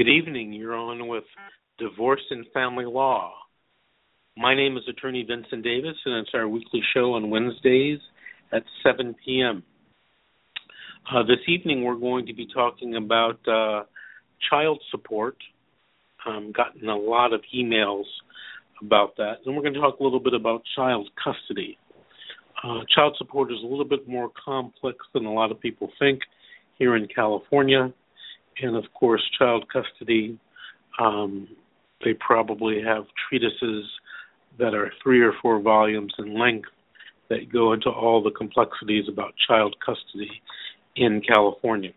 Good evening. You're on with Divorce and Family Law. My name is Attorney Vincent Davis, and it's our weekly show on Wednesdays at 7 p.m. Uh, this evening, we're going to be talking about uh, child support. I've gotten a lot of emails about that, and we're going to talk a little bit about child custody. Uh, child support is a little bit more complex than a lot of people think here in California, and of course, child custody. Um, they probably have treatises that are three or four volumes in length that go into all the complexities about child custody in California.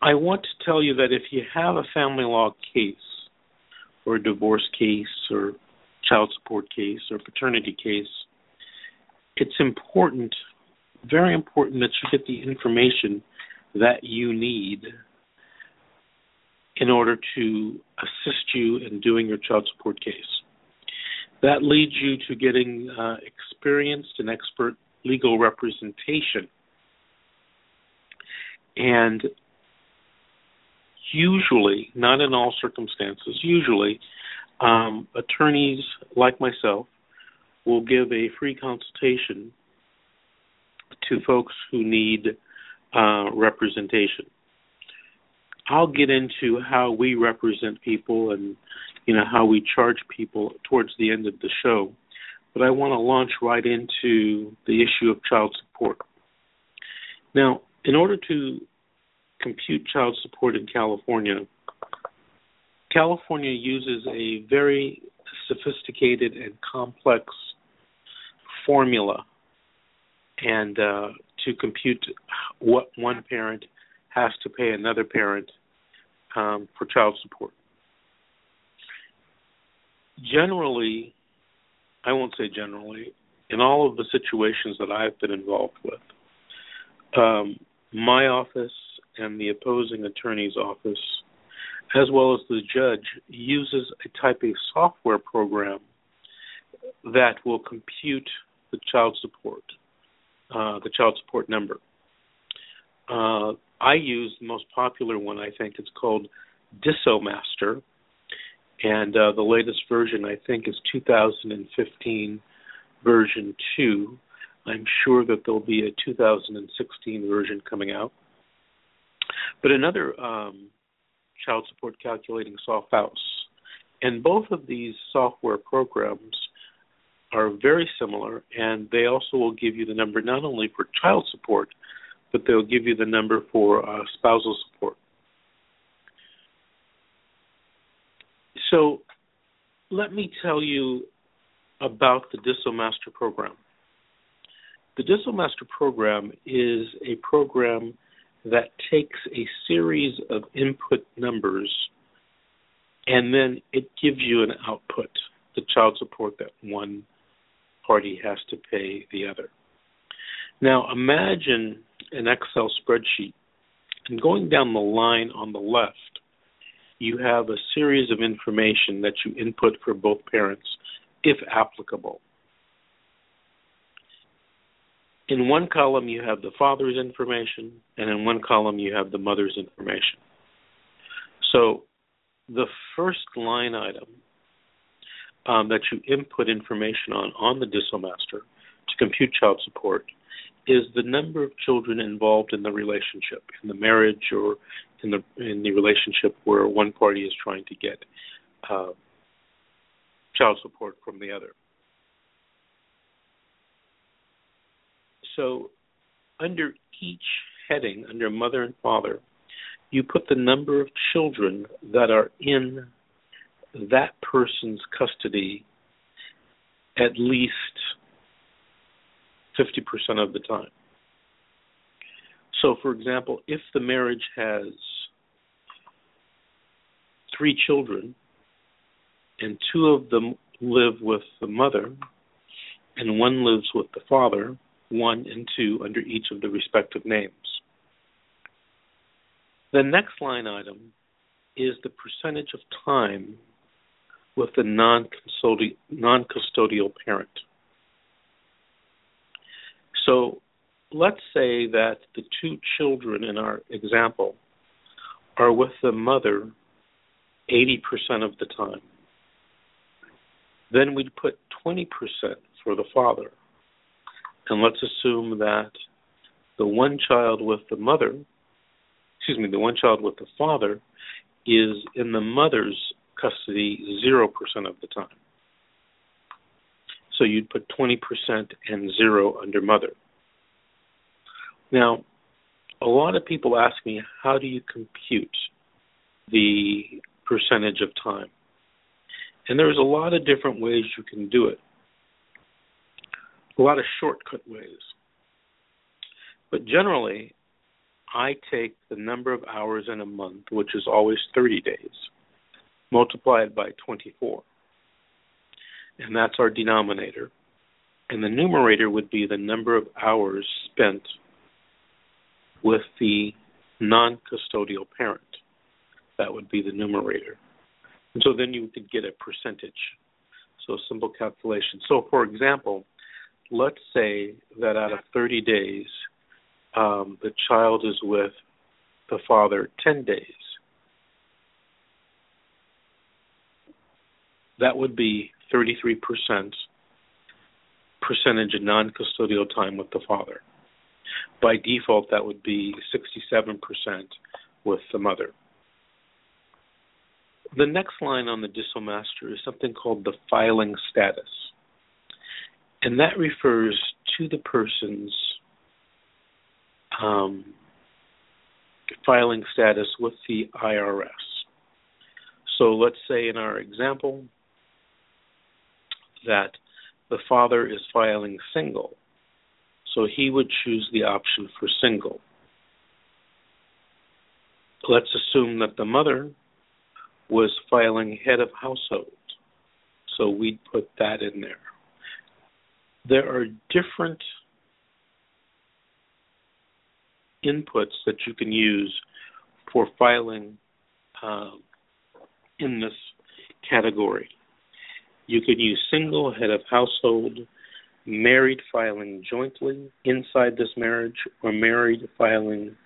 I want to tell you that if you have a family law case, or a divorce case, or child support case, or paternity case, it's important, very important, that you get the information that you need in order to assist you in doing your child support case. That leads you to getting uh, experienced and expert legal representation. And usually, not in all circumstances, usually, um, attorneys like myself will give a free consultation to folks who need uh, representation. I'll get into how we represent people and you know how we charge people towards the end of the show, but I want to launch right into the issue of child support. Now, in order to compute child support in California, California uses a very sophisticated and complex formula and uh, to compute what one parent has to pay another parent um, for child support. Generally, I won't say generally, in all of the situations that I've been involved with, um, my office and the opposing attorney's office, as well as the judge, uses a type of software program that will compute the child support, uh, the child support number. Uh, I use the most popular one. I think it's called DissoMaster. and uh, the latest version I think is 2015 version two. I'm sure that there'll be a 2016 version coming out. But another um, child support calculating softhouse, and both of these software programs are very similar, and they also will give you the number not only for child support but they'll give you the number for uh, spousal support. So let me tell you about the DissoMaster program. The DissoMaster program is a program that takes a series of input numbers and then it gives you an output, the child support that one party has to pay the other. Now imagine an Excel spreadsheet. And going down the line on the left, you have a series of information that you input for both parents, if applicable. In one column, you have the father's information, and in one column, you have the mother's information. So, the first line item um, that you input information on on the DissoMaster to compute child support is the number of children involved in the relationship, in the marriage or in the in the relationship where one party is trying to get uh, child support from the other. So, under each heading, under mother and father, you put the number of children that are in that person's custody at least 50% of the time. So, for example, if the marriage has three children and two of them live with the mother and one lives with the father, one and two under each of the respective names. The next line item is the percentage of time with the non custodial parent. So let's say that the two children in our example are with the mother 80% of the time. Then we'd put 20% for the father. And let's assume that the one child with the mother, excuse me, the one child with the father is in the mother's custody 0% of the time. So you'd put 20% and 0 under mother. Now, a lot of people ask me, how do you compute the percentage of time? And there's a lot of different ways you can do it, a lot of shortcut ways. But generally, I take the number of hours in a month, which is always 30 days, multiply it by 24. And that's our denominator. And the numerator would be the number of hours spent with the non custodial parent. That would be the numerator. And so then you could get a percentage. So simple calculation. So for example, let's say that out of 30 days, um, the child is with the father 10 days. That would be 33% percentage of non custodial time with the father. By default, that would be 67% with the mother. The next line on the Master is something called the filing status. And that refers to the person's um, filing status with the IRS. So let's say in our example that the father is filing single. So he would choose the option for single. Let's assume that the mother was filing head of household. So we'd put that in there. There are different inputs that you can use for filing uh, in this category. You could use single head of household, married filing jointly inside this marriage, or married filing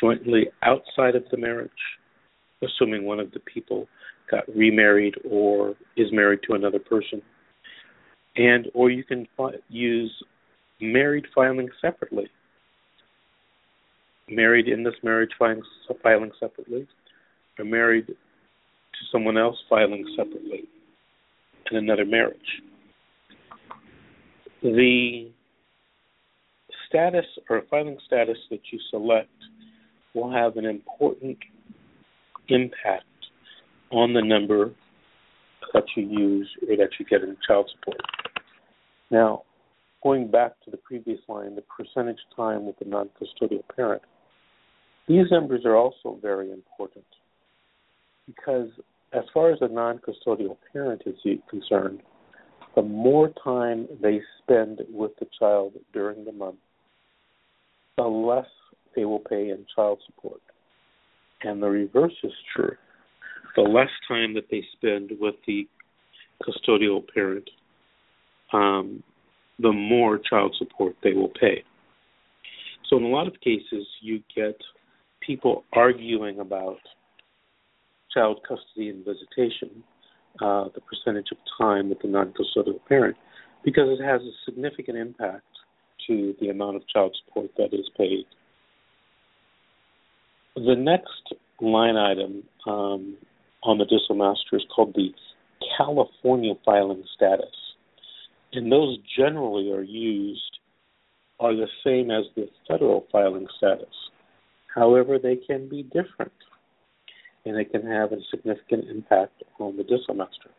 jointly outside of the marriage, assuming one of the people got remarried or is married to another person. And or you can fi- use married filing separately. Married in this marriage filing, filing separately, or married to someone else filing separately in another marriage. The status or filing status that you select will have an important impact on the number that you use or that you get in child support. Now, going back to the previous line, the percentage time with the non custodial parent, these numbers are also very important because, as far as the non custodial parent is concerned, the more time they spend with the child during the month, the less they will pay in child support. And the reverse is true. The less time that they spend with the custodial parent, um, the more child support they will pay. So, in a lot of cases, you get people arguing about child custody and visitation uh, the percentage of time with the non-custodial parent because it has a significant impact to the amount of child support that is paid. The next line item um, on the DissoMaster is called the California filing status. And those generally are used, are the same as the federal filing status. However, they can be different and it can have a significant impact on the DissoMaster.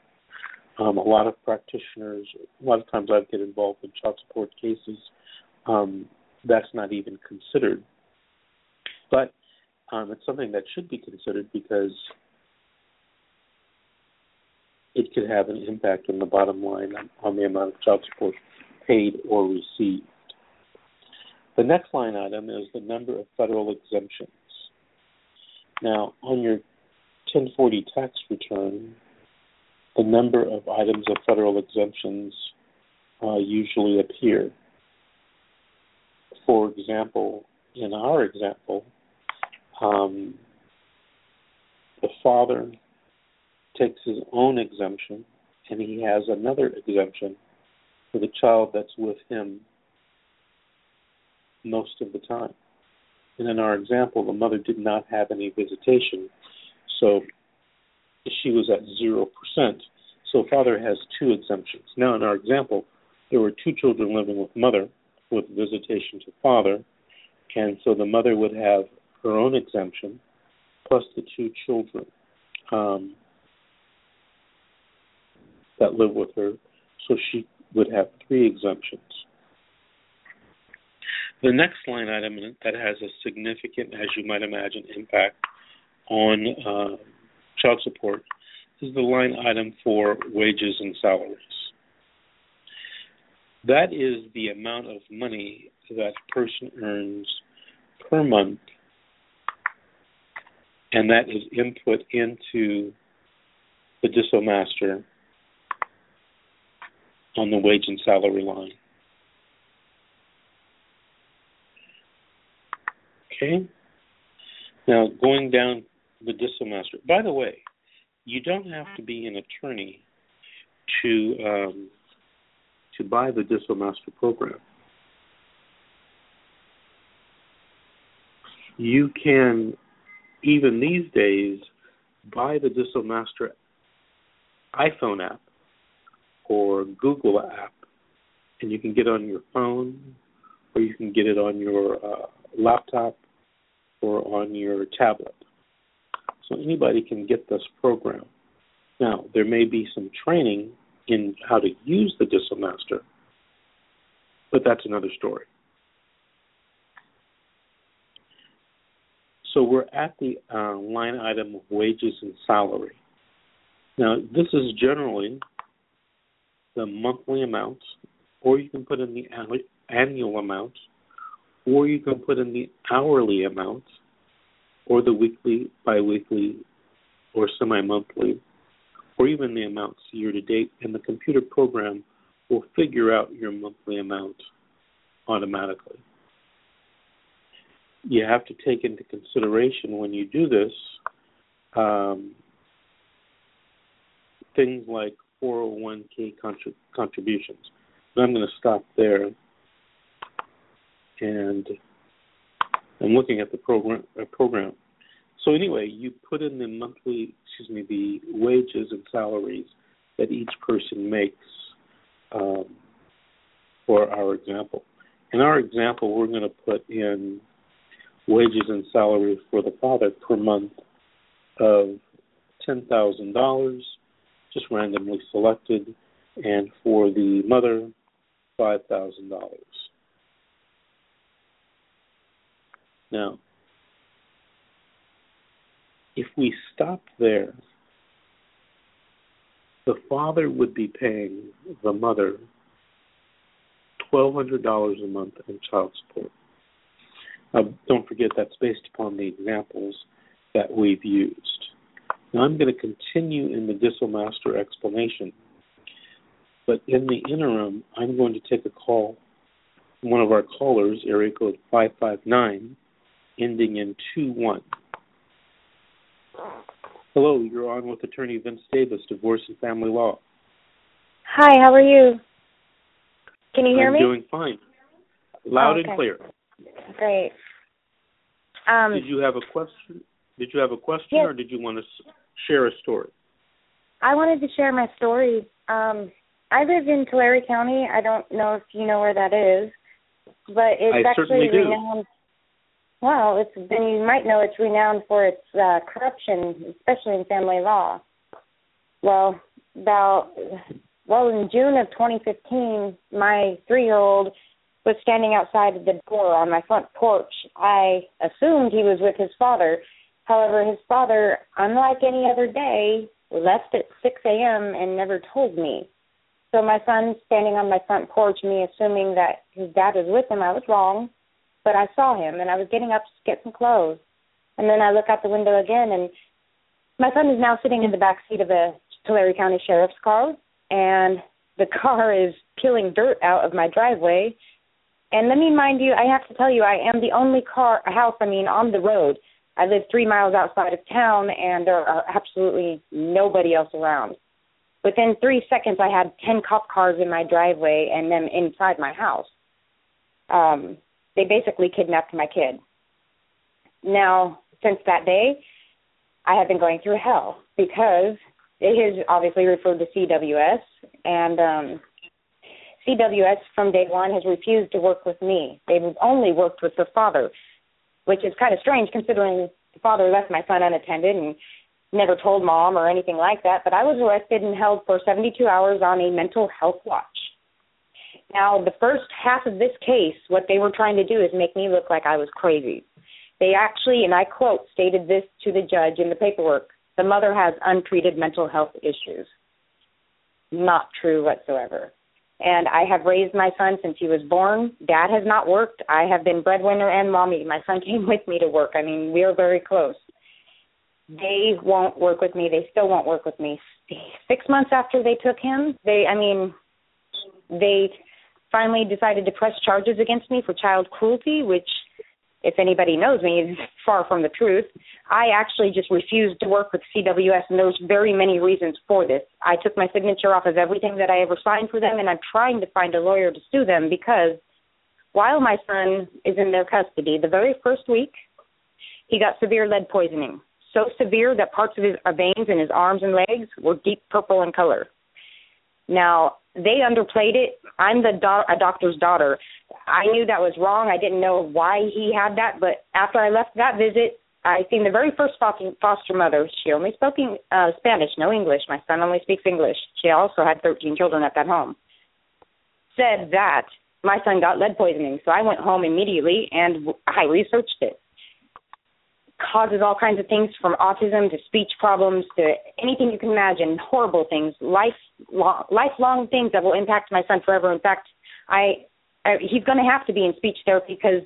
Um, a lot of practitioners, a lot of times I get involved in child support cases, um, that's not even considered. But um, it's something that should be considered because it could have an impact on the bottom line on the amount of child support paid or received. The next line item is the number of federal exemptions. Now, on your 1040 tax return, the number of items of federal exemptions uh, usually appear. For example, in our example, um, father takes his own exemption and he has another exemption for the child that's with him most of the time. And in our example, the mother did not have any visitation, so she was at 0%. So father has two exemptions. Now, in our example, there were two children living with mother with visitation to father, and so the mother would have her own exemption plus the two children um, that live with her, so she would have three exemptions. The next line item that has a significant, as you might imagine, impact on uh, child support is the line item for wages and salaries. That is the amount of money that a person earns per month, and that is input into the DissoMaster on the wage and salary line. Okay. Now going down the DissoMaster. By the way, you don't have to be an attorney to um, to buy the DissoMaster program. You can even these days buy the DissoMaster iPhone app or Google app, and you can get on your phone, or you can get it on your uh, laptop, or on your tablet. So anybody can get this program. Now, there may be some training in how to use the DissoMaster, but that's another story. So we're at the uh, line item of wages and salary. Now, this is generally the monthly amount, or you can put in the annual amount, or you can put in the hourly amount, or the weekly, biweekly, or semi monthly, or even the amounts year to date, and the computer program will figure out your monthly amount automatically. You have to take into consideration when you do this um, things like 401k contrib- contributions. But I'm going to stop there. And I'm looking at the program. Uh, program. So anyway, you put in the monthly, excuse me, the wages and salaries that each person makes um, for our example. In our example, we're going to put in wages and salaries for the father per month of ten thousand dollars just randomly selected, and for the mother, $5,000. Now, if we stop there, the father would be paying the mother $1,200 a month in child support. Now, don't forget that's based upon the examples that we've used. Now I'm going to continue in the DissoMaster explanation, but in the interim, I'm going to take a call from one of our callers, area code 559, ending in 21. Hello, you're on with Attorney Vince Davis, Divorce and Family Law. Hi, how are you? Can you hear I'm me? I'm doing fine. Loud oh, okay. and clear. Great. Um, Did you have a question? Did you have a question, yes. or did you want to share a story? I wanted to share my story. Um, I live in Tulare County. I don't know if you know where that is, but it's I actually renowned. Well, it's then you might know it's renowned for its uh, corruption, especially in family law. Well, about well in June of 2015, my three-year-old was standing outside the door on my front porch. I assumed he was with his father However, his father, unlike any other day, left at 6 a.m. and never told me. So my son standing on my front porch, me assuming that his dad was with him, I was wrong. But I saw him and I was getting up to get some clothes. And then I look out the window again and my son is now sitting in the back seat of a Tulare County Sheriff's car and the car is peeling dirt out of my driveway. And let me mind you, I have to tell you, I am the only car, house, I mean, on the road I live three miles outside of town, and there are absolutely nobody else around. Within three seconds, I had 10 cop cars in my driveway and them inside my house. Um, they basically kidnapped my kid. Now, since that day, I have been going through hell because it is obviously referred to CWS, and um, CWS from day one has refused to work with me. They've only worked with the father, which is kind of strange considering the father left my son unattended and never told mom or anything like that. But I was arrested and held for 72 hours on a mental health watch. Now, the first half of this case, what they were trying to do is make me look like I was crazy. They actually, and I quote, stated this to the judge in the paperwork the mother has untreated mental health issues. Not true whatsoever. And I have raised my son since he was born. Dad has not worked. I have been breadwinner and mommy. My son came with me to work. I mean, we are very close. They won't work with me. They still won't work with me. Six months after they took him, they, I mean, they finally decided to press charges against me for child cruelty, which if anybody knows me, is far from the truth. I actually just refused to work with CWS, and there's very many reasons for this. I took my signature off of everything that I ever signed for them, and I'm trying to find a lawyer to sue them because while my son is in their custody, the very first week, he got severe lead poisoning. So severe that parts of his uh, veins in his arms and legs were deep purple in color. Now, they underplayed it. I'm the do- a doctor's daughter. I knew that was wrong. I didn't know why he had that, but after I left that visit, I seen the very first foster mother. She only spoke uh, Spanish, no English. My son only speaks English. She also had 13 children at that home. Said that my son got lead poisoning, so I went home immediately and I researched it. Causes all kinds of things from autism to speech problems to anything you can imagine, horrible things, life lifelong things that will impact my son forever. In fact, I, I he's going to have to be in speech therapy because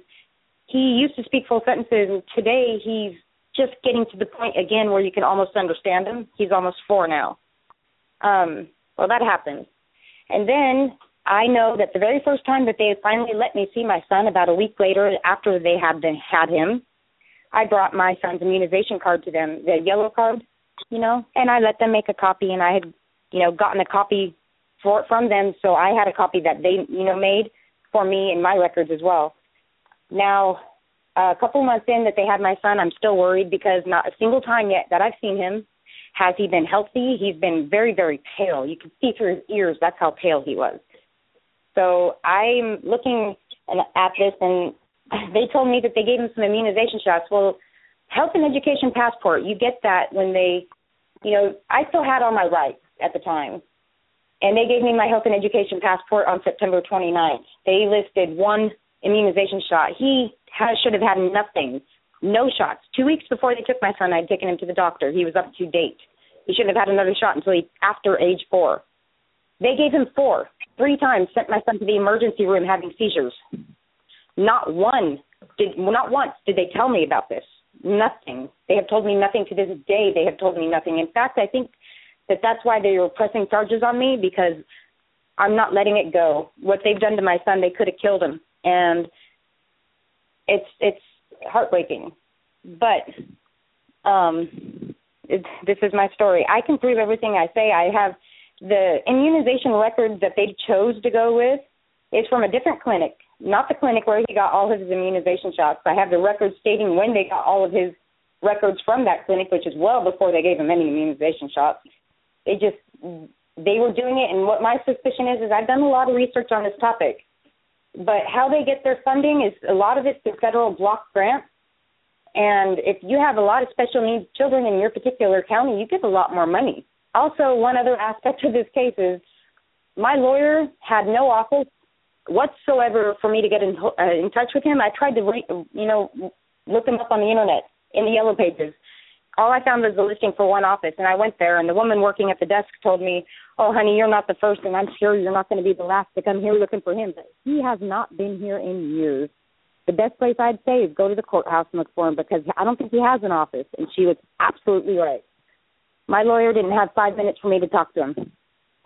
he used to speak full sentences, and today he's just getting to the point again where you can almost understand him. He's almost four now. Um, well, that happened, and then I know that the very first time that they finally let me see my son, about a week later after they had been, had him, I brought my son's immunization card to them, the yellow card, you know, and I let them make a copy, and I had you know, gotten a copy for from them, so I had a copy that they, you know, made for me in my records as well. Now, a couple months in that they had my son, I'm still worried because not a single time yet that I've seen him has he been healthy. He's been very, very pale. You can see through his ears. That's how pale he was. So I'm looking at this, and they told me that they gave him some immunization shots. Well, health and education passport, you get that when they, you know, I still had all my rights at the time. And they gave me my health and education passport on September 29th. They listed one immunization shot. He has, should have had nothing, no shots. Two weeks before they took my son, I'd taken him to the doctor. He was up to date. He shouldn't have had another shot until he, after age four. They gave him four. Three times sent my son to the emergency room having seizures. Not one did well, not once did they tell me about this. Nothing. They have told me nothing to this day. They have told me nothing. In fact, I think that that's why they were pressing charges on me because I'm not letting it go. What they've done to my son, they could have killed him, and it's it's heartbreaking. But um, it, this is my story. I can prove everything I say. I have the immunization record that they chose to go with is from a different clinic, not the clinic where he got all of his immunization shots. I have the record stating when they got all of his records from that clinic, which is well before they gave him any immunization shots. They just they were doing it, and what my suspicion is is I've done a lot of research on this topic, but how they get their funding is a lot of it's through federal block grants. And if you have a lot of special needs children in your particular county, you get a lot more money. Also, one other aspect of this case is my lawyer had no office whatsoever for me to get in, uh, in touch with him. I tried to, re- you know, look him up on the internet in the yellow pages all I found was the listing for one office, and I went there, and the woman working at the desk told me, "Oh, honey, you're not the first, and I'm sure you're not going to be the last to come here looking for him." But he has not been here in years. The best place I'd say is go to the courthouse and look for him because I don't think he has an office. And she was absolutely right. My lawyer didn't have five minutes for me to talk to him.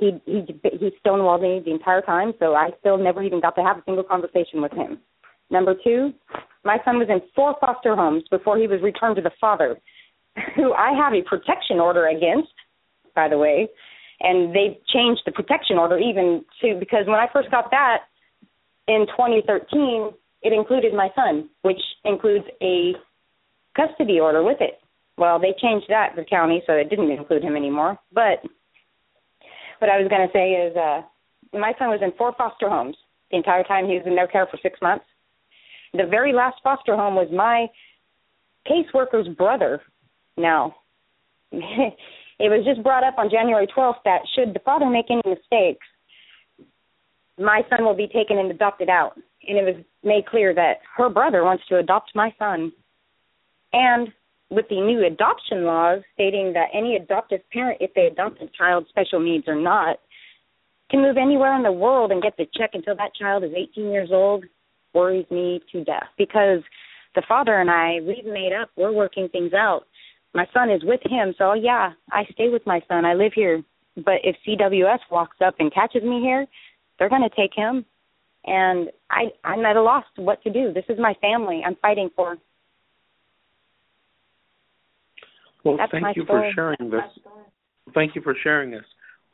He he he stonewalled me the entire time, so I still never even got to have a single conversation with him. Number two, my son was in four foster homes before he was returned to the father, who I have a protection order against, by the way. And they changed the protection order even to because when I first got that in 2013, it included my son, which includes a custody order with it. Well, they changed that the county, so it didn't include him anymore. But what I was going to say is, uh, my son was in four foster homes the entire time he was in their care for six months. The very last foster home was my caseworker's brother. Now, it was just brought up on January 12th that should the father make any mistakes, my son will be taken and adopted out. And it was made clear that her brother wants to adopt my son. And with the new adoption laws stating that any adoptive parent, if they adopt a child special needs or not, can move anywhere in the world and get the check until that child is 18 years old worries me to death because the father and I, we've made up. We're working things out. My son is with him, so yeah, I stay with my son. I live here. But if CWS walks up and catches me here, they're going to take him. And I, I'm at a loss what to do. This is my family. I'm fighting for. Well, That's thank you story. for sharing this. Thank you for sharing this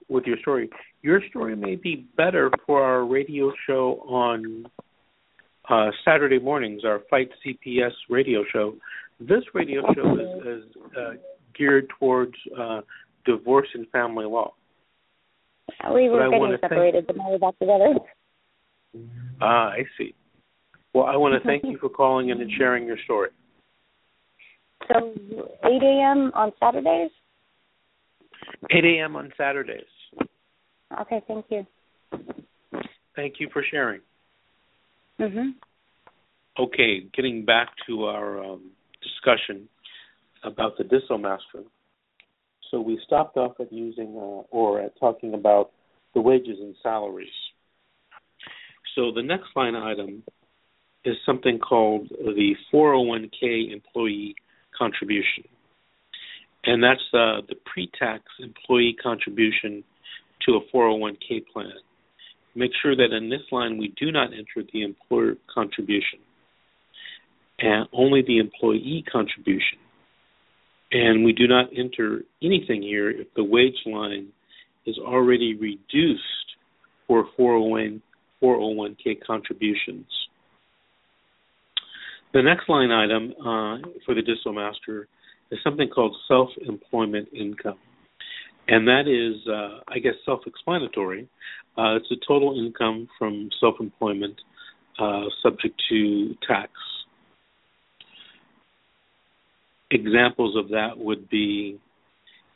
with your story. Your story may be better for our radio show on uh, Saturday mornings, our Fight CPS radio show. This radio show is, is uh, geared towards uh, divorce and family law. We were getting wanna thank- separated, but now we're back together. Ah, I see. Well, I want to thank you for calling in and sharing your story. So 8 a.m. on Saturdays. 8 a.m. on Saturdays. Okay, thank you. Thank you for sharing. Mhm. Okay, getting back to our um, discussion about the DissoMaster. So we stopped off at using uh, or at talking about the wages and salaries. So the next line item is something called the 401k employee contribution. And that's uh, the pre tax employee contribution to a 401k plan. Make sure that in this line we do not enter the employer contribution and only the employee contribution. And we do not enter anything here if the wage line is already reduced for 401, 401k contributions. The next line item uh, for the DissoMaster is something called self employment income. And that is, uh, I guess, self explanatory. Uh, it's the total income from self employment uh, subject to tax. Examples of that would be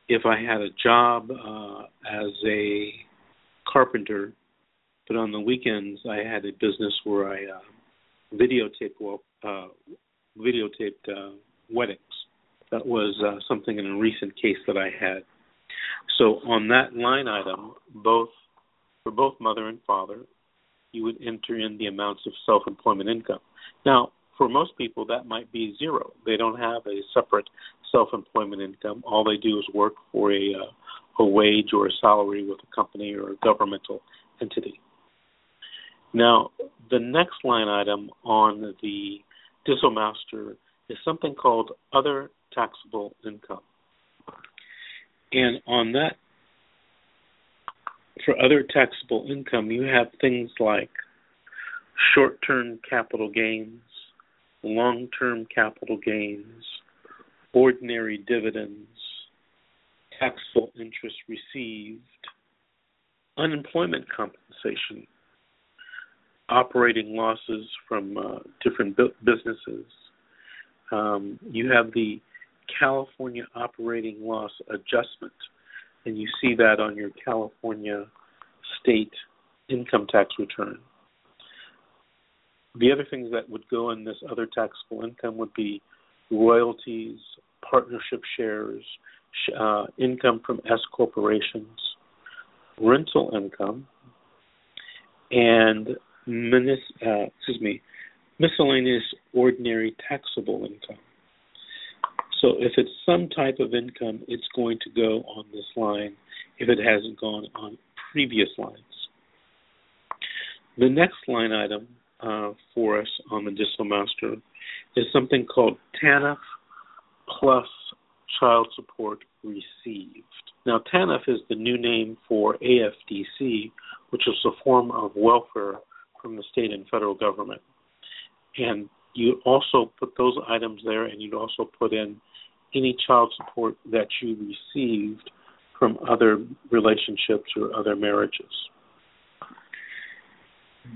if I had a job uh, as a carpenter, but on the weekends I had a business where I uh, videotaped well, uh, videotaped uh, weddings. That was uh, something in a recent case that I had. So on that line item, both for both mother and father, you would enter in the amounts of self-employment income. Now, for most people, that might be zero. They don't have a separate self-employment income. All they do is work for a uh, a wage or a salary with a company or a governmental entity. Now, the next line item on the DissoMaster is something called other taxable income. And on that, for other taxable income, you have things like short term capital gains, long term capital gains, ordinary dividends, taxable interest received, unemployment compensation, operating losses from uh, different bu- businesses. Um, you have the California operating loss adjustment, and you see that on your California state income tax return. The other things that would go in this other taxable income would be royalties, partnership shares, uh, income from S corporations, rental income, and minis- uh, excuse me, miscellaneous ordinary taxable income. So if it's some type of income, it's going to go on this line if it hasn't gone on previous lines. The next line item uh, for us on the DissoMaster is something called TANF plus child support received. Now, TANF is the new name for AFDC, which is a form of welfare from the state and federal government. And you also put those items there, and you'd also put in any child support that you received from other relationships or other marriages.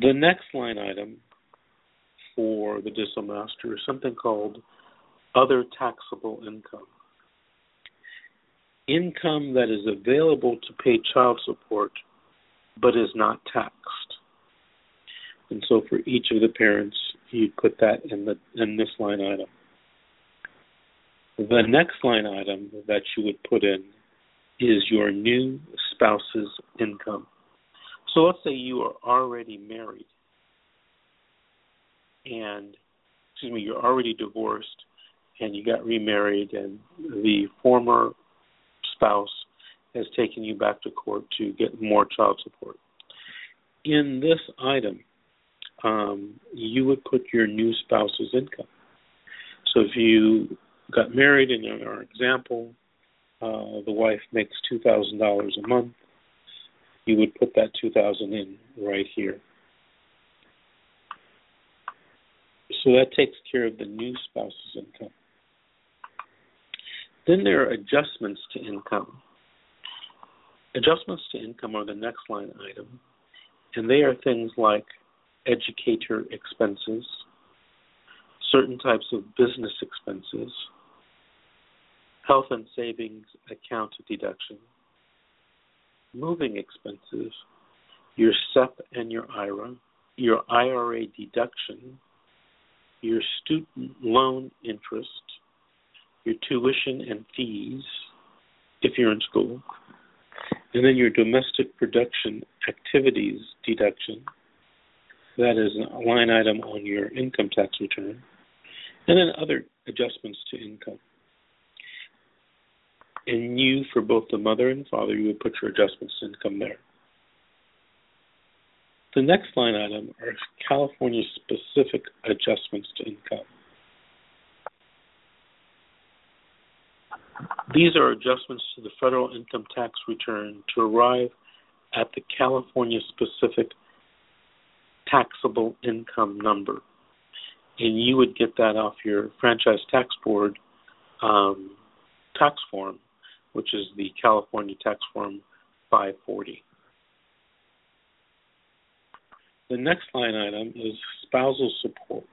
The next line item for the DissoMaster is something called other taxable income. Income that is available to pay child support but is not taxed. And so for each of the parents, you put that in the in this line item. The next line item that you would put in is your new spouse's income. So let's say you are already married and excuse me, you're already divorced and you got remarried and the former spouse has taken you back to court to get more child support. In this item, um, you would put your new spouse's income. So if you got married in our example, uh, the wife makes two thousand dollars a month, you would put that two thousand in right here. So that takes care of the new spouse's income. Then there are adjustments to income. Adjustments to income are the next line item, and they are things like educator expenses, certain types of business expenses, health and savings account deduction, moving expenses, your SEP and your IRA, your IRA deduction, your student loan interest, your tuition and fees if you're in school, and then your domestic production activities deduction. That is a line item on your income tax return, and then other adjustments to income. And you, for both the mother and father, you would put your adjustments to income there. The next line item are California specific adjustments to income. These are adjustments to the federal income tax return to arrive at the California specific taxable income number. And you would get that off your franchise tax board um, tax form, which is the California tax form 540. The next line item is spousal support.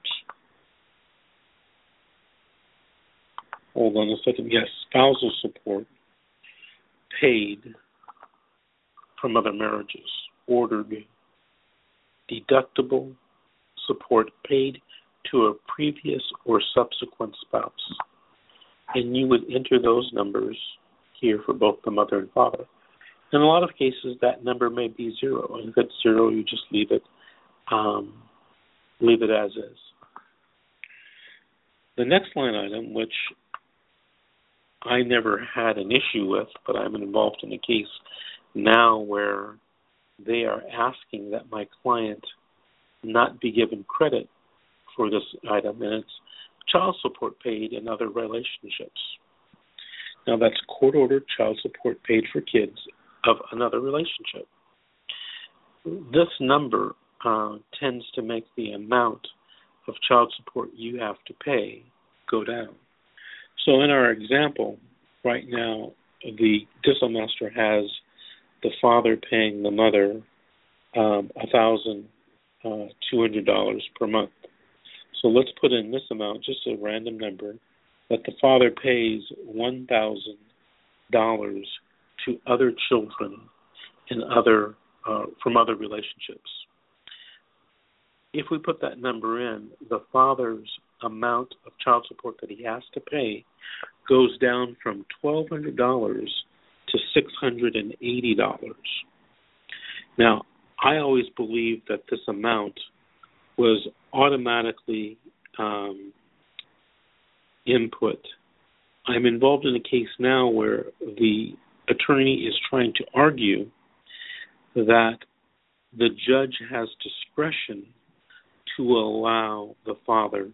Hold on a second. Yes, spousal support paid from other marriages, ordered deductible support paid to a previous or subsequent spouse. And you would enter those numbers here for both the mother and father. In a lot of cases, that number may be zero. And if it's zero, you just leave it um, leave it as is. The next line item, which I never had an issue with, but I'm involved in a case now where they are asking that my client not be given credit for this item, and it's child support paid in other relationships. Now, that's court ordered child support paid for kids of another relationship. This number uh, tends to make the amount of child support you have to pay go down. So in our example, right now, the DissoMaster has the father paying the mother um, a thousand uh, per month. So let's put in this amount, just a random number, that the father pays one thousand dollars to other children in other uh, from other relationships if we put that number in, the father's amount of child support that he has to pay goes down from twelve hundred dollars to six hundred and eighty dollars. Now, I always believed that this amount was automatically um, input. I'm involved in a case now where the attorney is trying to argue that the judge has discretion to allow the father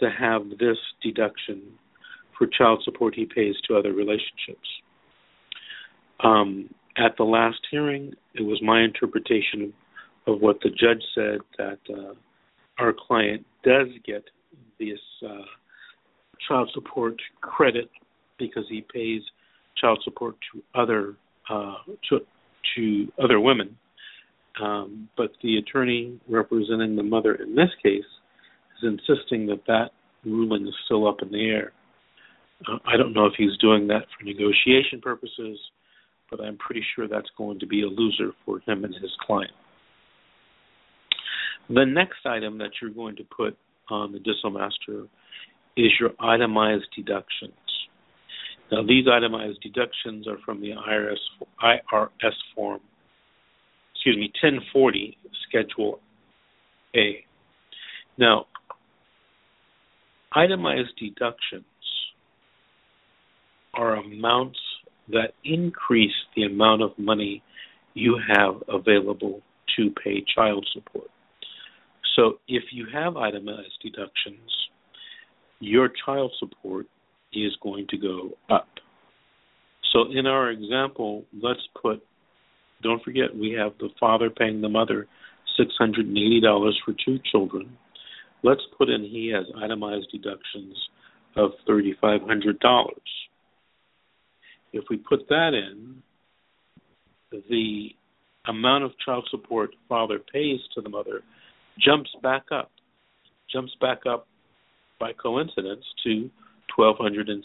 to have this deduction for child support he pays to other relationships. Um, at the last hearing, it was my interpretation of what the judge said that uh, our client does get this uh, child support credit because he pays child support to other uh, to to other women. Um, but the attorney representing the mother in this case is insisting that that ruling is still up in the air. Uh, I don't know if he's doing that for negotiation purposes, but I'm pretty sure that's going to be a loser for him and his client. The next item that you're going to put on the DissoMaster is your itemized deductions. Now, these itemized deductions are from the IRS IRS form, excuse me, 1040 Schedule A. Now, itemized deductions are amounts that increase the amount of money you have available to pay child support. So if you have itemized deductions, your child support is going to go up. So in our example, let's put, don't forget, we have the father paying the mother $680 for two children. Let's put in he has itemized deductions of $3,500. If we put that in, the amount of child support father pays to the mother jumps back up, jumps back up by coincidence to $1,260.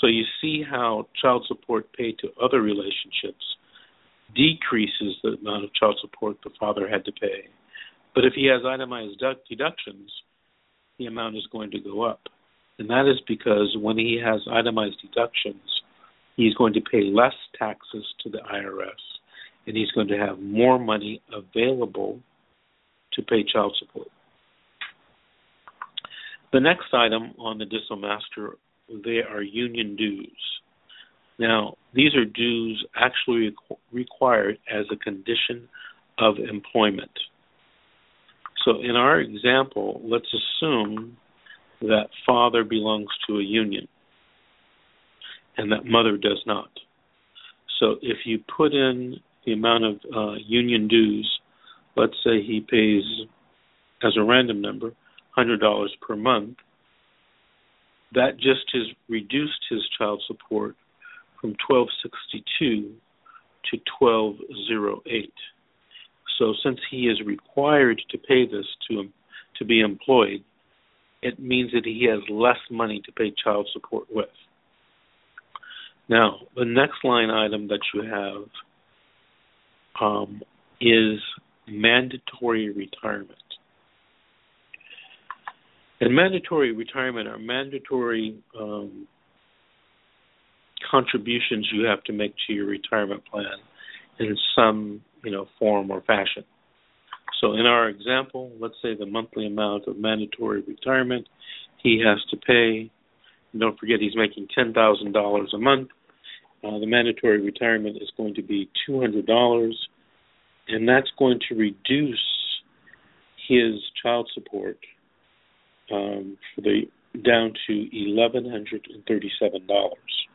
So you see how child support paid to other relationships decreases the amount of child support the father had to pay. But if he has itemized deductions, the amount is going to go up. And that is because when he has itemized deductions, he's going to pay less taxes to the IRS and he's going to have more money available to pay child support. The next item on the DissoMaster, they are union dues. Now, these are dues actually required as a condition of employment. So, in our example, let's assume that father belongs to a union and that mother does not. So, if you put in the amount of uh, union dues, let's say he pays as a random number $100 per month, that just has reduced his child support from 1262 to 1208. So since he is required to pay this to to be employed, it means that he has less money to pay child support with. Now, the next line item that you have um, is mandatory retirement. And mandatory retirement are mandatory um, contributions you have to make to your retirement plan in some you know form or fashion. So in our example, let's say the monthly amount of mandatory retirement he has to pay. Don't forget he's making ten thousand dollars a month. Uh, the mandatory retirement is going to be two hundred dollars, and that's going to reduce his child support um, for the down to eleven hundred and thirty-seven dollars.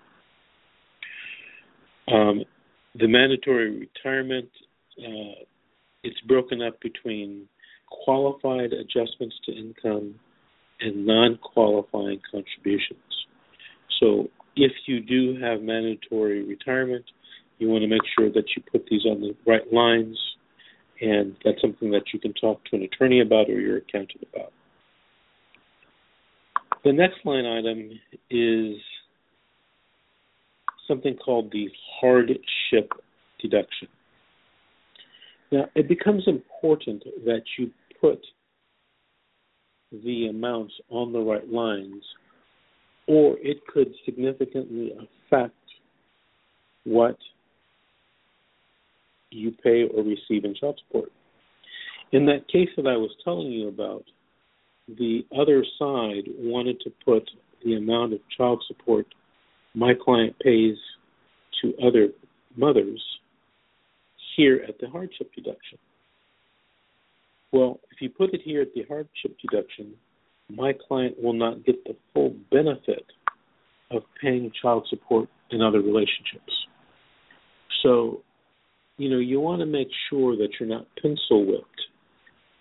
Um, the mandatory retirement uh, it's broken up between qualified adjustments to income and non-qualifying contributions. So if you do have mandatory retirement, you want to make sure that you put these on the right lines, and that's something that you can talk to an attorney about or your accountant about. The next line item is something called the hardship deduction. Now, it becomes important that you put the amounts on the right lines, or it could significantly affect what you pay or receive in child support. In that case that I was telling you about, the other side wanted to put the amount of child support my client pays to other mothers here at the hardship deduction. Well, if you put it here at the hardship deduction, my client will not get the full benefit of paying child support in other relationships. So, you know, you want to make sure that you're not pencil whipped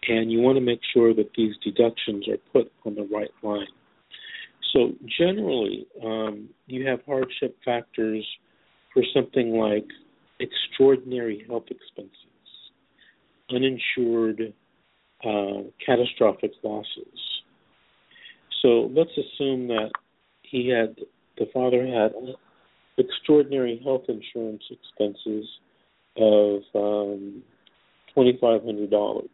and you want to make sure that these deductions are put on the right line. So, generally, um, you have hardship factors for something like extraordinary health expenses, uninsured uh, catastrophic losses. So let's assume that he had the father had extraordinary health insurance expenses of um, twenty five hundred dollars,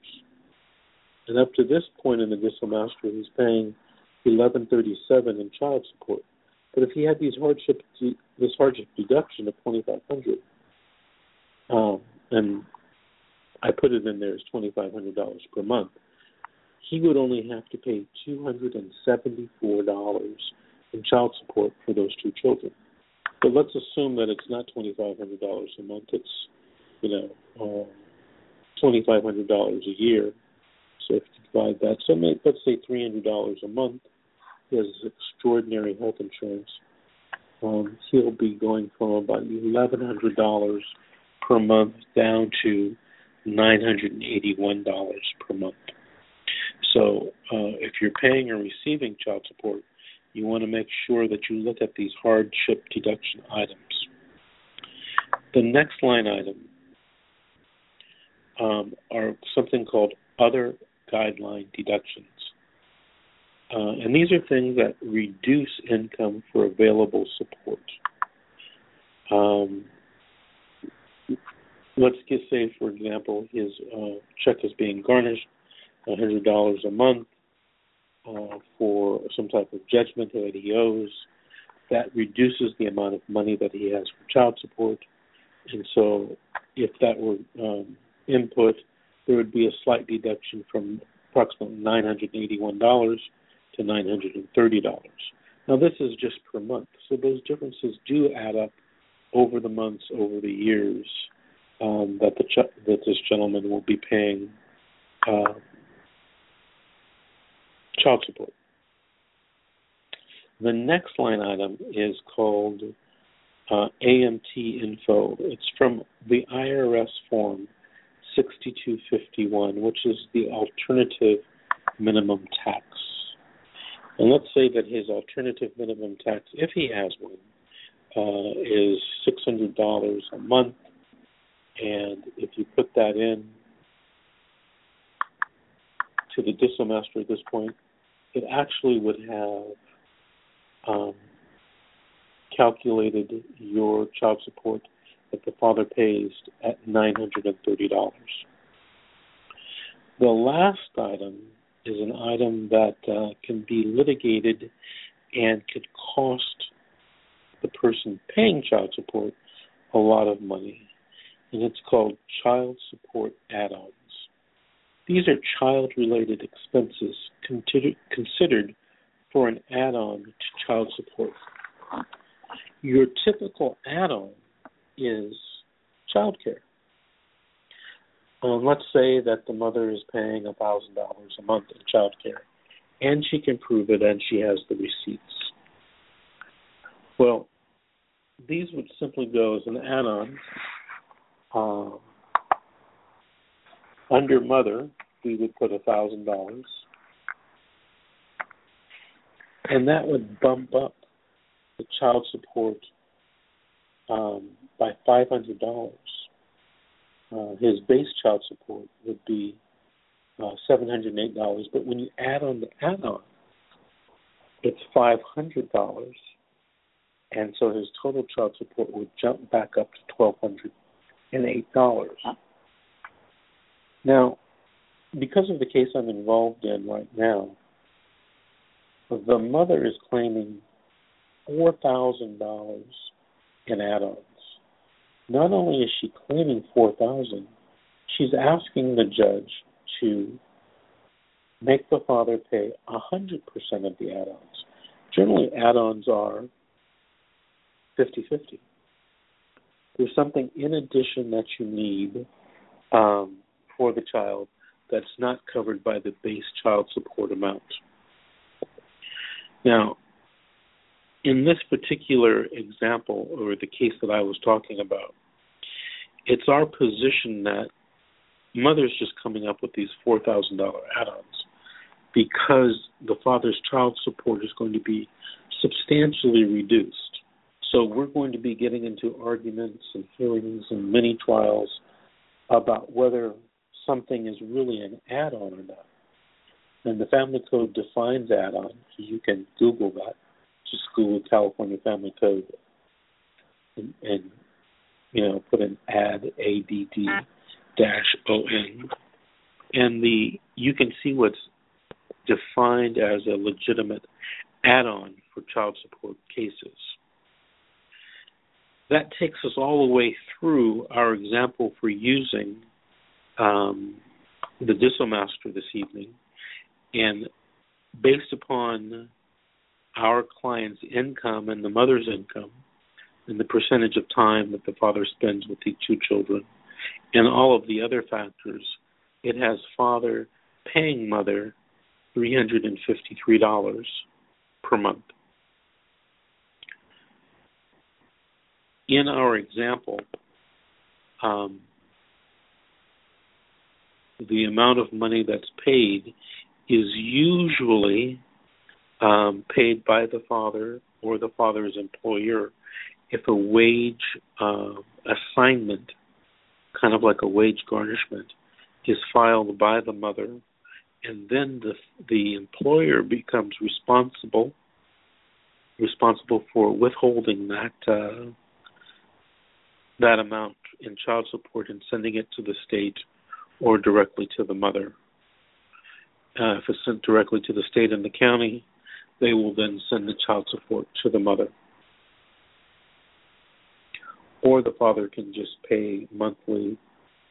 and up to this point in the DissoMaster, he's paying eleven thirty seven in child support. But if he had these hardship this hardship deduction of twenty five hundred, um, and I put it in there as twenty five hundred dollars per month, he would only have to pay two hundred and seventy four dollars in child support for those two children. But let's assume that it's not twenty five hundred dollars a month; it's you know uh, twenty five hundred dollars a year. So if you divide that, so maybe, let's say three hundred dollars a month. He has extraordinary health insurance. Um, he'll be going from about eleven hundred dollars per month down to $981 per month. So uh, if you're paying or receiving child support, you want to make sure that you look at these hardship deduction items. The next line item um, are something called other guideline deductions. Uh, and these are things that reduce income for available support. Um, let's just say, for example, his uh, check is being garnished $100 a month uh, for some type of judgment that he owes. That reduces the amount of money that he has for child support. And so, if that were um, input, there would be a slight deduction from approximately $981 to $930. Now, this is just per month, so those differences do add up over the months, over the years um, that the that this gentleman will be paying uh, child support. The next line item is called uh, AMT info. It's from the IRS form 6251, which is the alternative minimum tax. And let's say that his alternative minimum tax, if he has one, uh, is $600 a month and if you put that in to the DissoMaster at this point, it actually would have um, calculated your child support that the father pays at $930. The last item is an item that uh, can be litigated and could cost the person paying child support a lot of money and it's called Child Support Add-ons. These are child-related expenses considered for an add-on to child support. Your typical add-on is childcare. Um, let's say that the mother is paying a thousand dollars a month in child care, and she can prove it, and she has the receipts. Well, these would simply go as an add-on um, under mother, we would put a thousand dollars, and that would bump up the child support um, by five hundred dollars. Uh, his base child support would be uh, seven hundred and eight dollars, but when you add on the add-on, it's five hundred dollars, and so his total child support would jump back up to twelve hundred and eight dollars. Now, because of the case I'm involved in right now, the mother is claiming four thousand dollars in add-ons. Not only is she claiming four thousand, she's asking the judge to make the father pay a hundred percent of the add-ons. Generally, add-ons are fifty-fifty there's something in addition that you need um, for the child that's not covered by the base child support amount. Now, in this particular example, or the case that I was talking about, it's our position that mother's just coming up with these $4,000 add ons because the father's child support is going to be substantially reduced. So we're going to be getting into arguments and hearings and many trials about whether something is really an add on or not. And the Family Code defines add on. You can Google that. Just Google California Family Code and, and you know, put an add A D D dash O N. And the you can see what's defined as a legitimate add on for child support cases. That takes us all the way through our example for using um, the DissoMaster this evening. And based upon our client's income and the mother's income, and the percentage of time that the father spends with the two children, and all of the other factors, it has father paying mother $353 per month. In our example, um, the amount of money that's paid is usually um, paid by the father or the father's employer if a wage uh, assignment, kind of like a wage garnishment, is filed by the mother, and then the the employer becomes responsible responsible for withholding that uh, that amount in child support and sending it to the state or directly to the mother. Uh, if it's sent directly to the state and the county, they will then send the child support to the mother. Or the father can just pay monthly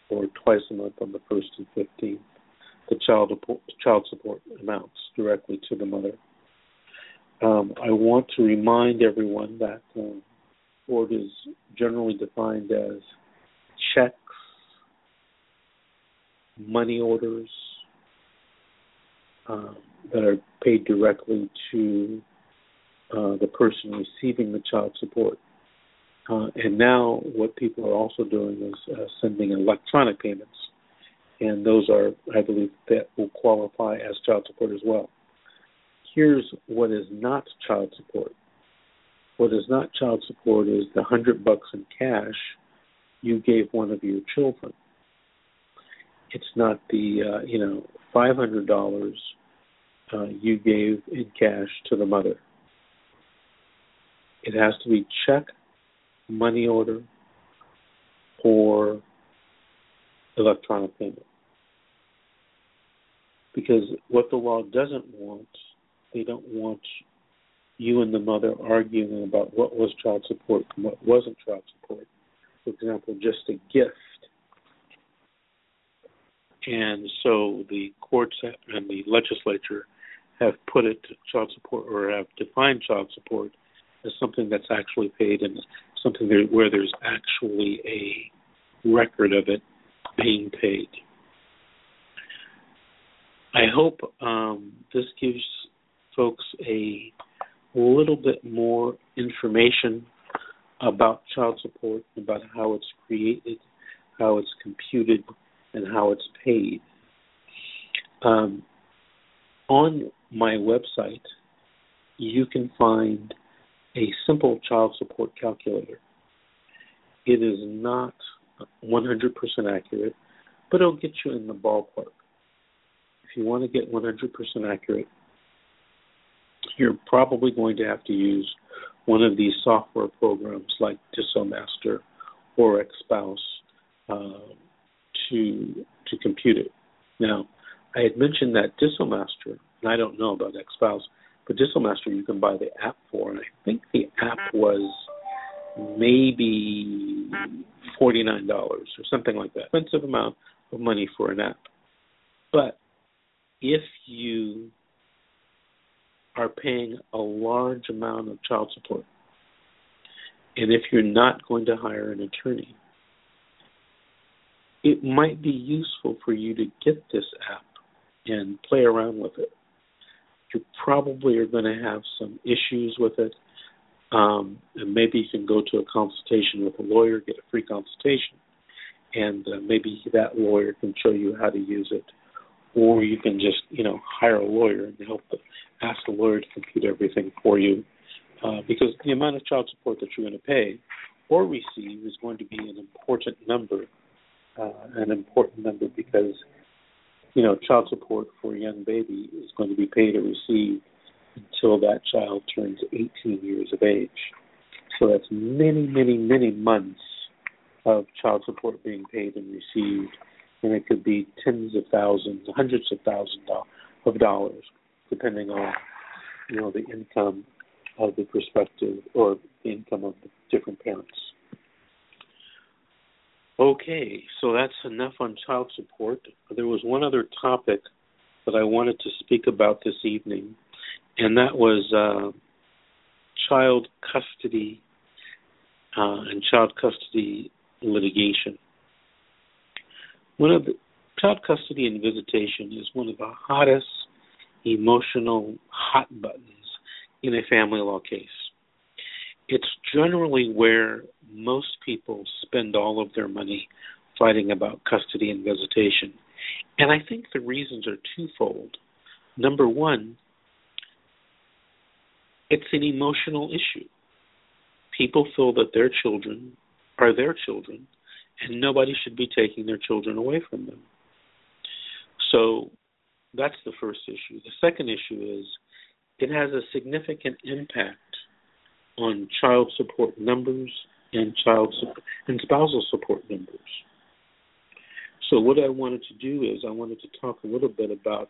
or twice a month on the first and fifteenth the child child support amounts directly to the mother. Um, I want to remind everyone that um, support is generally defined as checks, money orders uh, that are paid directly to uh, the person receiving the child support. Uh, and now, what people are also doing is uh, sending electronic payments, and those are, I believe, that will qualify as child support as well. Here's what is not child support what is not child support is the hundred bucks in cash you gave one of your children. It's not the uh, you know five hundred dollars uh, you gave in cash to the mother. It has to be check, money order, or electronic payment. Because what the law doesn't want, they don't want you and the mother arguing about what was child support and what wasn't child support. For example, just a gift. And so the courts and the legislature have put it child support or have defined child support as something that's actually paid and something where there's actually a record of it being paid. I hope um, this gives folks a little bit more information about child support, about how it's created, how it's computed, and how it's paid. Um, on my website, you can find a simple child support calculator. It is not 100% accurate, but it'll get you in the ballpark. If you want to get 100% accurate, you're probably going to have to use one of these software programs like DissoMaster or XSpouse uh, to to compute it. Now, I had mentioned that DissoMaster, and I don't know about XSpouse, but DissoMaster you can buy the app for, and I think the app was maybe forty nine dollars or something like that. Expensive amount of money for an app. But if you are paying a large amount of child support. And if you're not going to hire an attorney, it might be useful for you to get this app and play around with it. You probably are going to have some issues with it. Um, and maybe you can go to a consultation with a lawyer, get a free consultation, and uh, maybe that lawyer can show you how to use it. Or you can just, you know, hire a lawyer and help the, ask the lawyer to compute everything for you. Uh, because the amount of child support that you're going to pay or receive is going to be an important number, uh, an important number because you know child support for a young baby is going to be paid or received until that child turns 18 years of age. So that's many, many, many months of child support being paid and received, and it could be tens of thousands, hundreds of thousands of dollars, depending on you know the income of the prospective or the income of the different parents. Okay, so that's enough on child support. There was one other topic that I wanted to speak about this evening, and that was uh, child custody uh, and child custody litigation. One of the child custody and visitation is one of the hottest emotional hot buttons in a family law case. It's generally where most people spend all of their money fighting about custody and visitation. And I think the reasons are twofold. Number one, it's an emotional issue. People feel that their children are their children, and nobody should be taking their children away from them. So that's the first issue. The second issue is it has a significant impact on child support numbers and child and spousal support numbers. So what I wanted to do is I wanted to talk a little bit about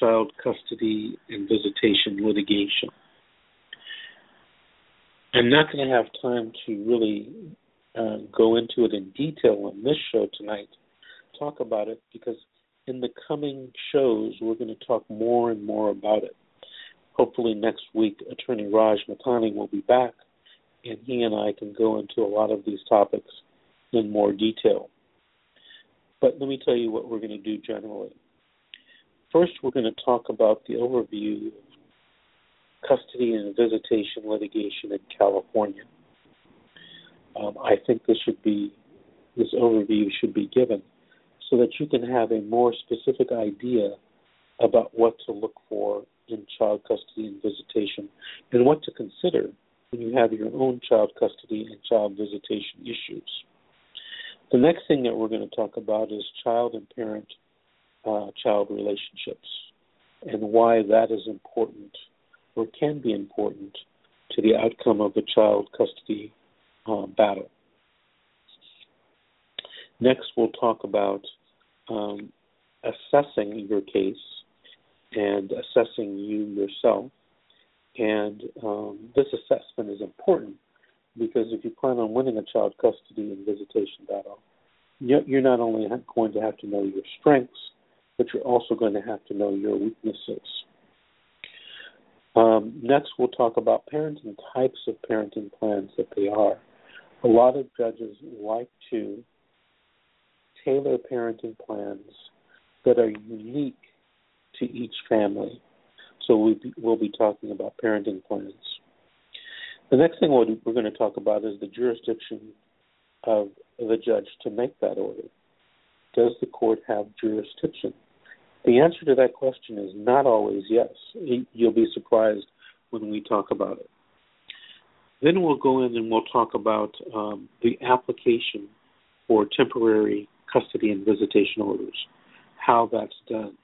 child custody and visitation litigation. I'm not going to have time to really uh, go into it in detail on this show tonight, talk about it, because in the coming shows we're going to talk more and more about it. Hopefully next week, Attorney Raj Mathani will be back, and he and I can go into a lot of these topics in more detail. But let me tell you what we're going to do generally. First, we're going to talk about the overview of custody and visitation litigation in California. Um, I think this should be this overview should be given so that you can have a more specific idea about what to look for in child custody and visitation and what to consider when you have your own child custody and child visitation issues. The next thing that we're going to talk about is child and parent uh, child relationships and why that is important or can be important to the outcome of the child custody uh, battle. Next, we'll talk about um, assessing your case and assessing you yourself. And um, this assessment is important because if you plan on winning a child custody and visitation battle, you're not only going to have to know your strengths, but you're also going to have to know your weaknesses. Um, next, we'll talk about parenting types of parenting plans that they are. A lot of judges like to tailor parenting plans that are unique to each family. So we will be talking about parenting plans. The next thing we're going to talk about is the jurisdiction of the judge to make that order. Does the court have jurisdiction? The answer to that question is not always yes. You'll be surprised when we talk about it. Then we'll go in and we'll talk about um, the application for temporary custody and visitation orders, how that's done.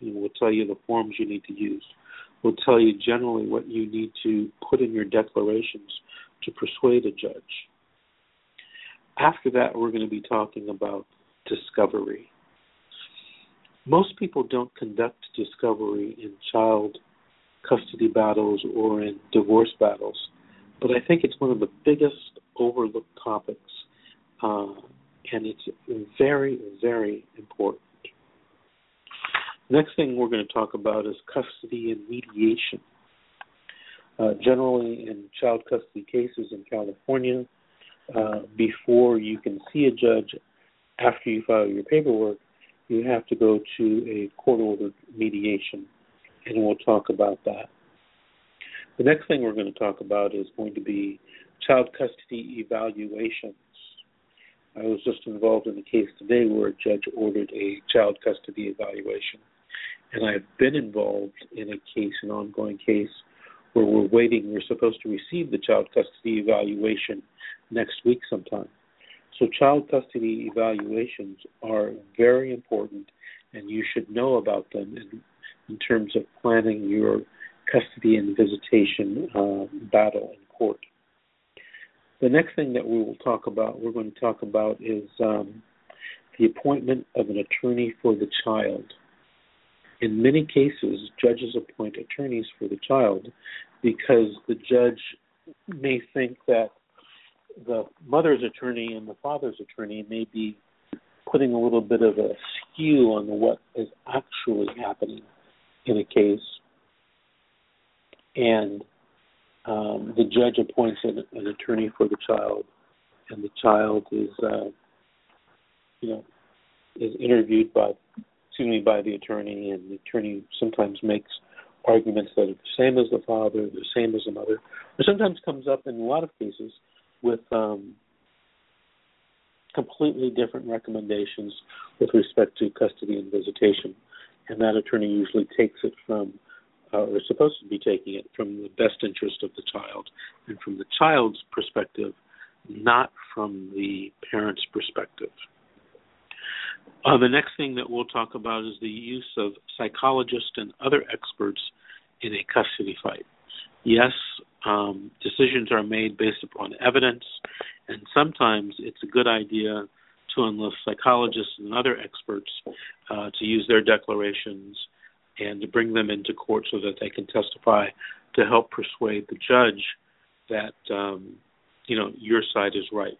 we'll tell you the forms you need to use. We'll tell you generally what you need to put in your declarations to persuade a judge. After that, we're going to be talking about discovery. Most people don't conduct discovery in child custody battles or in divorce battles, but I think it's one of the biggest overlooked topics uh, and it's very, very important. Next thing we're going to talk about is custody and mediation. Uh, generally, in child custody cases in California, uh, before you can see a judge, after you file your paperwork, you have to go to a court ordered mediation, and we'll talk about that. The next thing we're going to talk about is going to be child custody evaluations. I was just involved in a case today where a judge ordered a child custody evaluation. And I've been involved in a case, an ongoing case, where we're waiting. We're supposed to receive the child custody evaluation next week sometime. So, child custody evaluations are very important, and you should know about them in, in terms of planning your custody and visitation uh, battle in court. The next thing that we will talk about, we're going to talk about, is um, the appointment of an attorney for the child. In many cases, judges appoint attorneys for the child because the judge may think that the mother's attorney and the father's attorney may be putting a little bit of a skew on what is actually happening in a case. And um, the judge appoints an, an, attorney for the child, and the child is, uh, you know, is interviewed by, excuse me, by the attorney, and the attorney sometimes makes arguments that are the same as the father, the same as the mother, or sometimes comes up in a lot of cases with um, completely different recommendations with respect to custody and visitation, and that attorney usually takes it from uh, are supposed to be taking it from the best interest of the child and from the child's perspective, not from the parent's perspective. Uh, the next thing that we'll talk about is the use of psychologists and other experts in a custody fight. Yes, um, decisions are made based upon evidence, and sometimes it's a good idea to enlist psychologists and other experts uh, to use their declarations and to bring them into court so that they can testify to help persuade the judge that um, you know your side is right.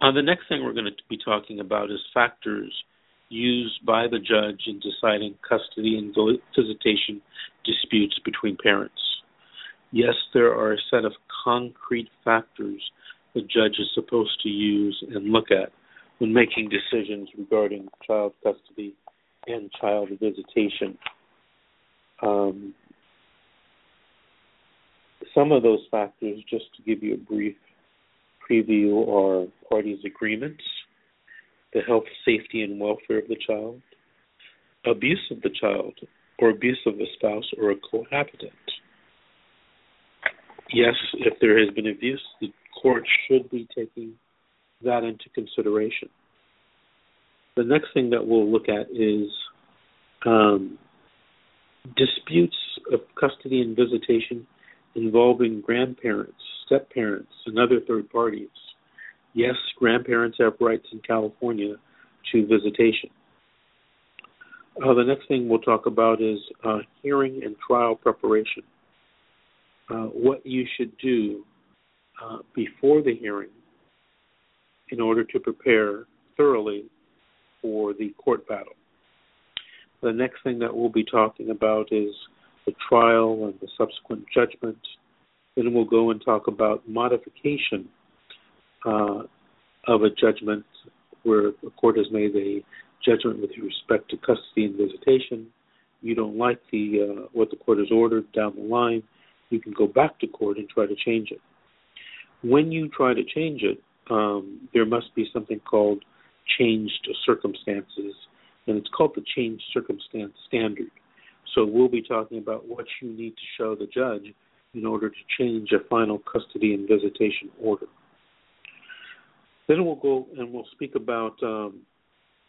Uh, the next thing we're going to be talking about is factors used by the judge in deciding custody and visitation disputes between parents. Yes, there are a set of concrete factors the judge is supposed to use and look at when making decisions regarding child custody and child visitation. Um, some of those factors, just to give you a brief preview, are parties' agreements, the health, safety, and welfare of the child, abuse of the child, or abuse of a spouse or a cohabitant. Yes, if there has been abuse, the court should be taking that into consideration. The next thing that we'll look at is um, disputes of custody and visitation involving grandparents, step parents, and other third parties. Yes, grandparents have rights in California to visitation. Uh, the next thing we'll talk about is uh, hearing and trial preparation. Uh, what you should do uh, before the hearing in order to prepare thoroughly for the court battle. The next thing that we'll be talking about is the trial and the subsequent judgment. Then we'll go and talk about modification uh, of a judgment where the court has made a judgment with respect to custody and visitation. You don't like the uh, what the court has ordered down the line. You can go back to court and try to change it. When you try to change it, um, there must be something called changed circumstances, and it's called the changed circumstance standard. So we'll be talking about what you need to show the judge in order to change a final custody and visitation order. Then we'll go and we'll speak about um,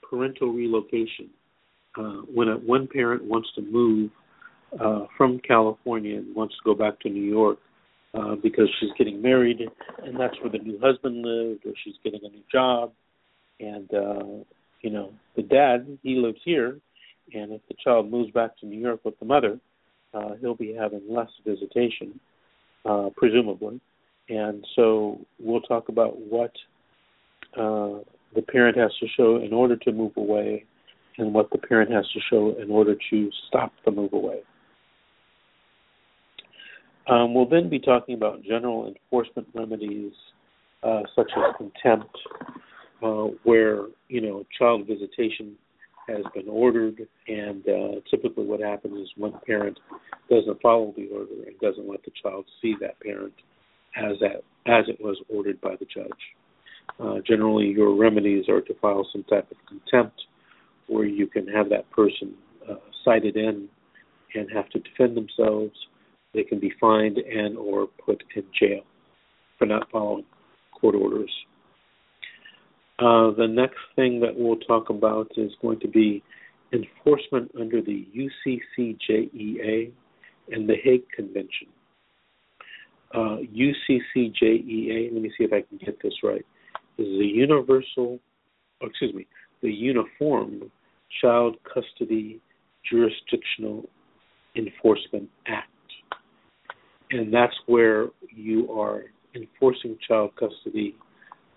parental relocation. Uh, when a, one parent wants to move uh, from California and wants to go back to New York uh, because she's getting married and that's where the new husband lived, or she's getting a new job, and uh, you know the dad he lives here, and if the child moves back to New York with the mother, uh, he'll be having less visitation, uh, presumably, and so we'll talk about what uh, the parent has to show in order to move away, and what the parent has to show in order to stop the move away. Um, we'll then be talking about general enforcement remedies uh, such as contempt, uh, where you know child visitation has been ordered, and uh, typically what happens is one parent doesn't follow the order and doesn't let the child see that parent as that as it was ordered by the judge. Uh, generally, your remedies are to file some type of contempt, where you can have that person uh, cited in and have to defend themselves. They can be fined and or put in jail for not following court orders. Uh, the next thing that we'll talk about is going to be enforcement under the UCCJEA and the Hague Convention. Uh, UCCJEA, let me see if I can get this right, is the Universal, oh, excuse me, the Uniform Child Custody Jurisdictional Enforcement Act. And that's where you are enforcing child custody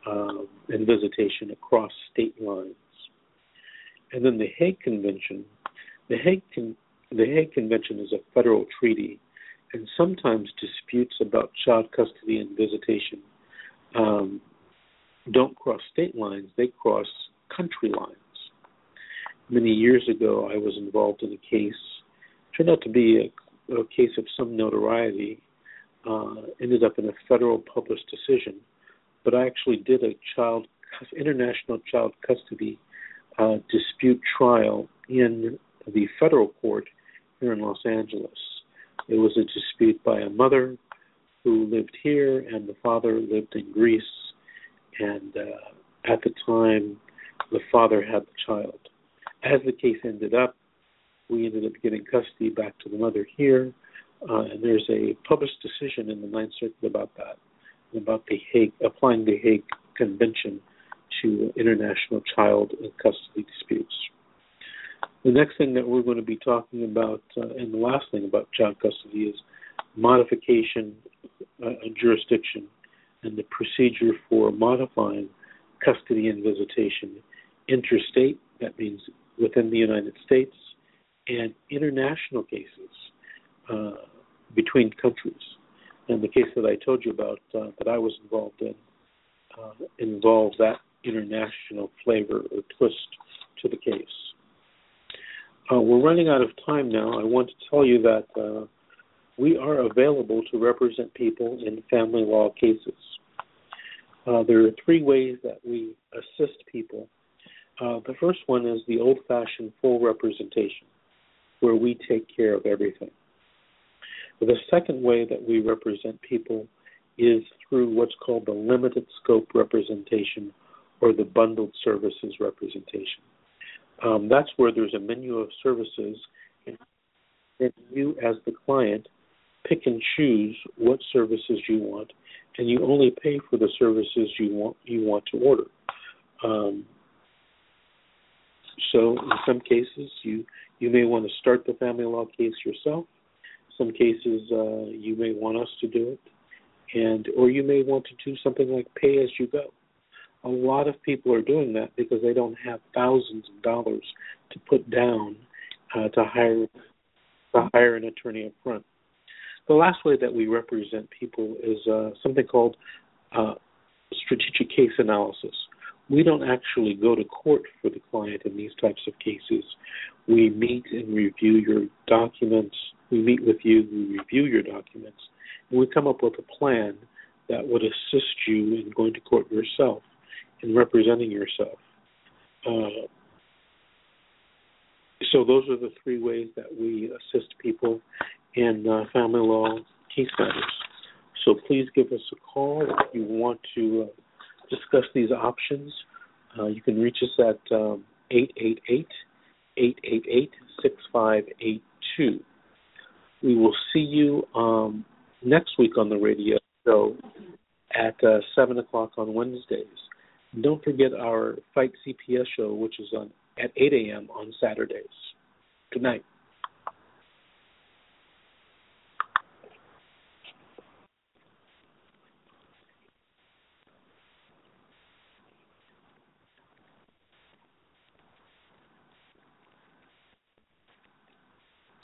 um, and visitation across state lines. And then the Hague Convention, the Hague, Con- the Hague Convention is a federal treaty, and sometimes disputes about child custody and visitation um, don't cross state lines; they cross country lines. Many years ago, I was involved in a case, turned out to be a, a case of some notoriety, uh, ended up in a federal published decision but I actually did a child international child custody uh, dispute trial in the federal court here in Los Angeles. It was a dispute by a mother who lived here and the father lived in Greece, and uh, at the time the father had the child. As the case ended up, we ended up getting custody back to the mother here, uh, and there's a published decision in the Ninth Circuit about that about the Hague, applying the Hague Convention to international child and custody disputes. The next thing that we're going to be talking about, uh, and the last thing about child custody, is modification uh, jurisdiction and the procedure for modifying custody and visitation interstate, that means within the United States, and international cases uh, between countries. And the case that I told you about uh, that I was involved in uh, involved that international flavor or twist to the case. Uh, we're running out of time now. I want to tell you that uh, we are available to represent people in family law cases. Uh, there are three ways that we assist people. Uh, the first one is the old fashioned full representation, where we take care of everything. The second way that we represent people is through what's called the limited scope representation or the bundled services representation. Um, that's where there's a menu of services, and you, as the client, pick and choose what services you want, and you only pay for the services you want you want to order. Um, so, in some cases, you you may want to start the family law case yourself some cases uh, you may want us to do it, and or you may want to do something like pay as you go. A lot of people are doing that because they don't have thousands of dollars to put down uh, to hire to hire an attorney up front. The last way that we represent people is uh, something called uh, strategic case analysis. We don't actually go to court for the client in these types of cases. We meet and review your documents, we meet with you, we review your documents, and we come up with a plan that would assist you in going to court yourself, in representing yourself. Uh, so those are the three ways that we assist people in uh, family law case matters. So please give us a call if you want to uh, discuss these options. Uh, you can reach us at um, 888 888 6582. We will see you um, next week on the radio show at uh, 7 o'clock on Wednesdays. And don't forget our Fight CPS show, which is on at 8 a.m. on Saturdays. Good night.